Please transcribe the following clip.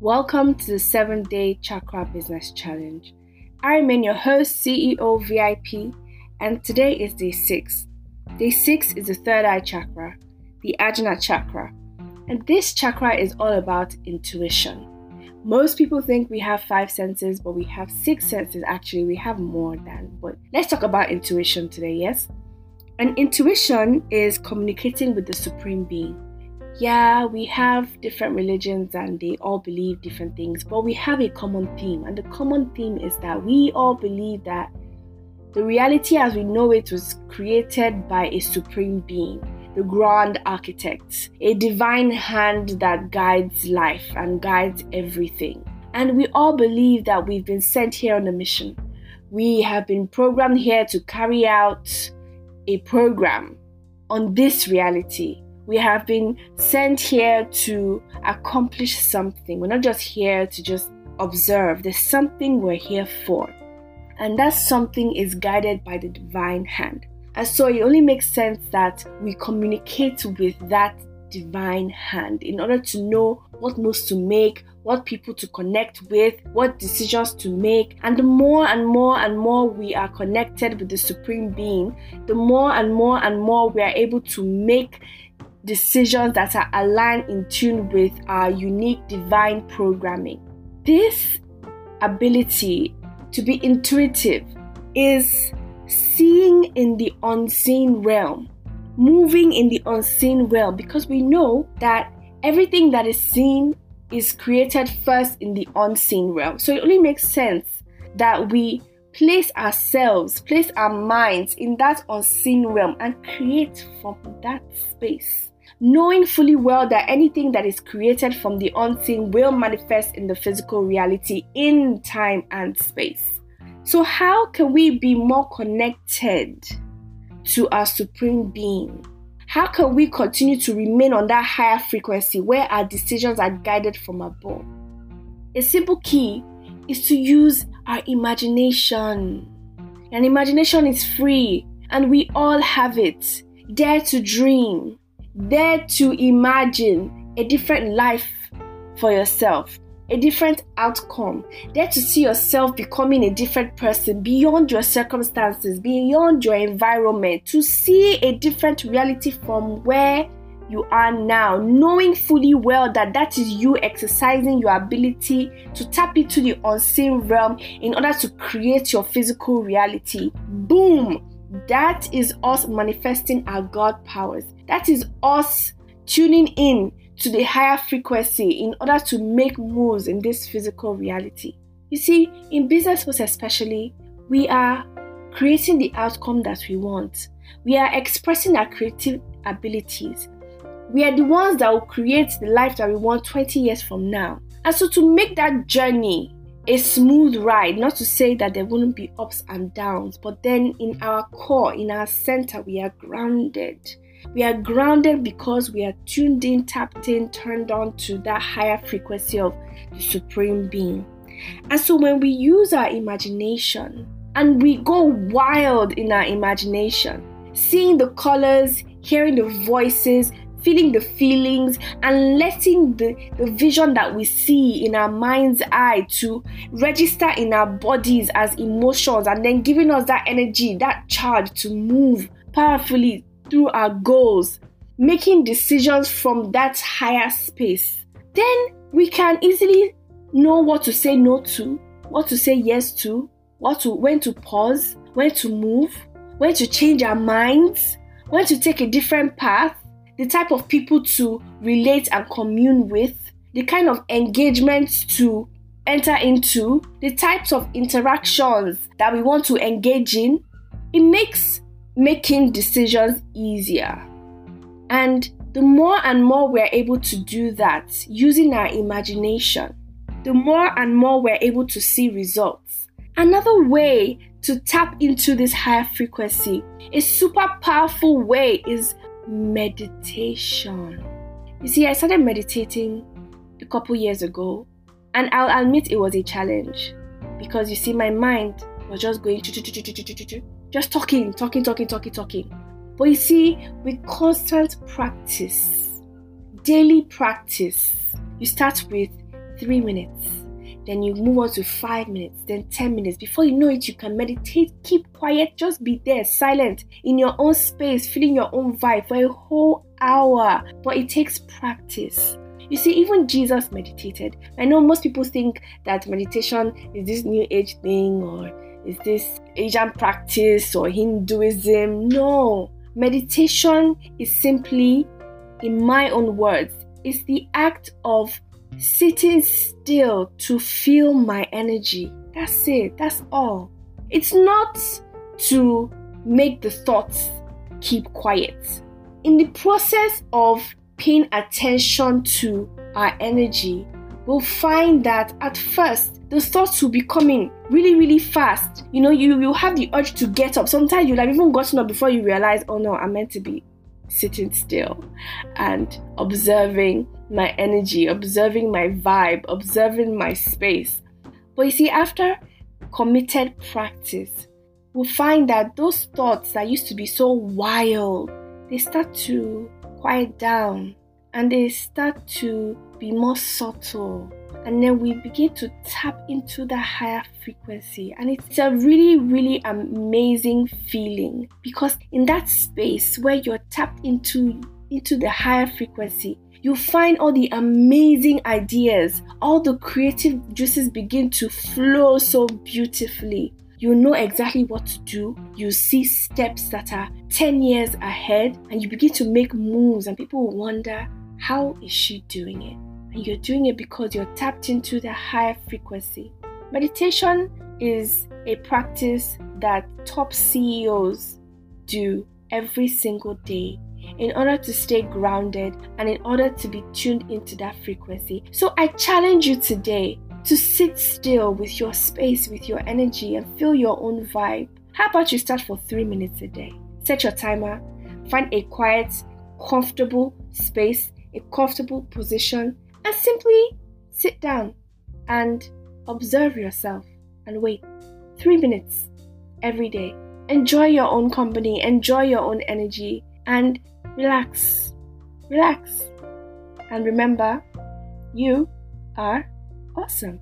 Welcome to the 7 Day Chakra Business Challenge. I remain your host, CEO VIP, and today is day 6. Day 6 is the third eye chakra, the Ajna chakra, and this chakra is all about intuition. Most people think we have five senses, but we have six senses. Actually, we have more than. But let's talk about intuition today, yes? And intuition is communicating with the Supreme Being yeah, we have different religions and they all believe different things, but we have a common theme. And the common theme is that we all believe that the reality as we know it was created by a supreme being, the grand architect, a divine hand that guides life and guides everything. And we all believe that we've been sent here on a mission. We have been programmed here to carry out a program on this reality we have been sent here to accomplish something. We're not just here to just observe, there's something we're here for. And that something is guided by the divine hand. And so it only makes sense that we communicate with that divine hand in order to know what moves to make, what people to connect with, what decisions to make. And the more and more and more we are connected with the Supreme Being, the more and more and more we are able to make decisions that are aligned in tune with our unique divine programming. This ability to be intuitive is seeing in the unseen realm, moving in the unseen realm, because we know that everything that is seen is created first in the unseen realm. So it only makes sense that we place ourselves, place our minds in that unseen realm and create from that space knowing fully well that anything that is created from the unseen will manifest in the physical reality in time and space. So, how can we be more connected to our Supreme Being? How can we continue to remain on that higher frequency where our decisions are guided from above? A simple key is to use our imagination. And imagination is free, and we all have it. Dare to dream. Dare to imagine a different life for yourself, a different outcome. Dare to see yourself becoming a different person beyond your circumstances, beyond your environment, to see a different reality from where you are now, knowing fully well that that is you exercising your ability to tap into the unseen realm in order to create your physical reality. Boom! That is us manifesting our God powers. That is us tuning in to the higher frequency in order to make moves in this physical reality. You see, in business especially, we are creating the outcome that we want. We are expressing our creative abilities. We are the ones that will create the life that we want 20 years from now. And so to make that journey a smooth ride. Not to say that there wouldn't be ups and downs, but then in our core, in our center, we are grounded. We are grounded because we are tuned in, tapped in, turned on to that higher frequency of the Supreme Being. And so when we use our imagination and we go wild in our imagination, seeing the colors, hearing the voices, feeling the feelings and letting the, the vision that we see in our mind's eye to register in our bodies as emotions and then giving us that energy, that charge to move powerfully through our goals, making decisions from that higher space. Then we can easily know what to say no to, what to say yes to, what to when to pause, when to move, when to change our minds, when to take a different path the type of people to relate and commune with, the kind of engagements to enter into, the types of interactions that we want to engage in, it makes making decisions easier. And the more and more we're able to do that using our imagination, the more and more we're able to see results. Another way to tap into this higher frequency, a super powerful way is meditation. You see, I started meditating a couple years ago, and I'll admit it was a challenge because you see, my mind was just going just talking, talking, talking, talking, talking. But you see, with constant practice, daily practice, you start with three minutes. Then you move on to five minutes, then 10 minutes. Before you know it, you can meditate, keep quiet, just be there, silent, in your own space, feeling your own vibe for a whole hour. But it takes practice. You see, even Jesus meditated. I know most people think that meditation is this new age thing or is this Asian practice or Hinduism. No, meditation is simply, in my own words, is the act of sitting still to feel my energy. That's it, that's all. It's not to make the thoughts keep quiet. In the process of paying attention to our energy, we'll find that at first the thoughts will be coming really, really fast. You know, you will have the urge to get up. Sometimes you'll have even gotten up before you realize, oh no, I'm meant to be sitting still and observing my energy, observing my vibe, observing my space. But you see, after committed practice, we'll find that those thoughts that used to be so wild, they start to quiet down and they start to be more subtle. And then we begin to tap into the higher frequency. And it's a really, really amazing feeling because in that space where you're tapped into, into the higher frequency, you find all the amazing ideas, all the creative juices begin to flow so beautifully. You know exactly what to do. You see steps that are 10 years ahead, and you begin to make moves, and people wonder, how is she doing it? And you're doing it because you're tapped into the higher frequency. Meditation is a practice that top CEOs do every single day in order to stay grounded and in order to be tuned into that frequency. So I challenge you today to sit still with your space, with your energy, and feel your own vibe. How about you start for three minutes a day? Set your timer, find a quiet, comfortable space a comfortable position and simply sit down and observe yourself and wait three minutes every day. Enjoy your own company, enjoy your own energy, and relax. Relax. And remember, you are awesome.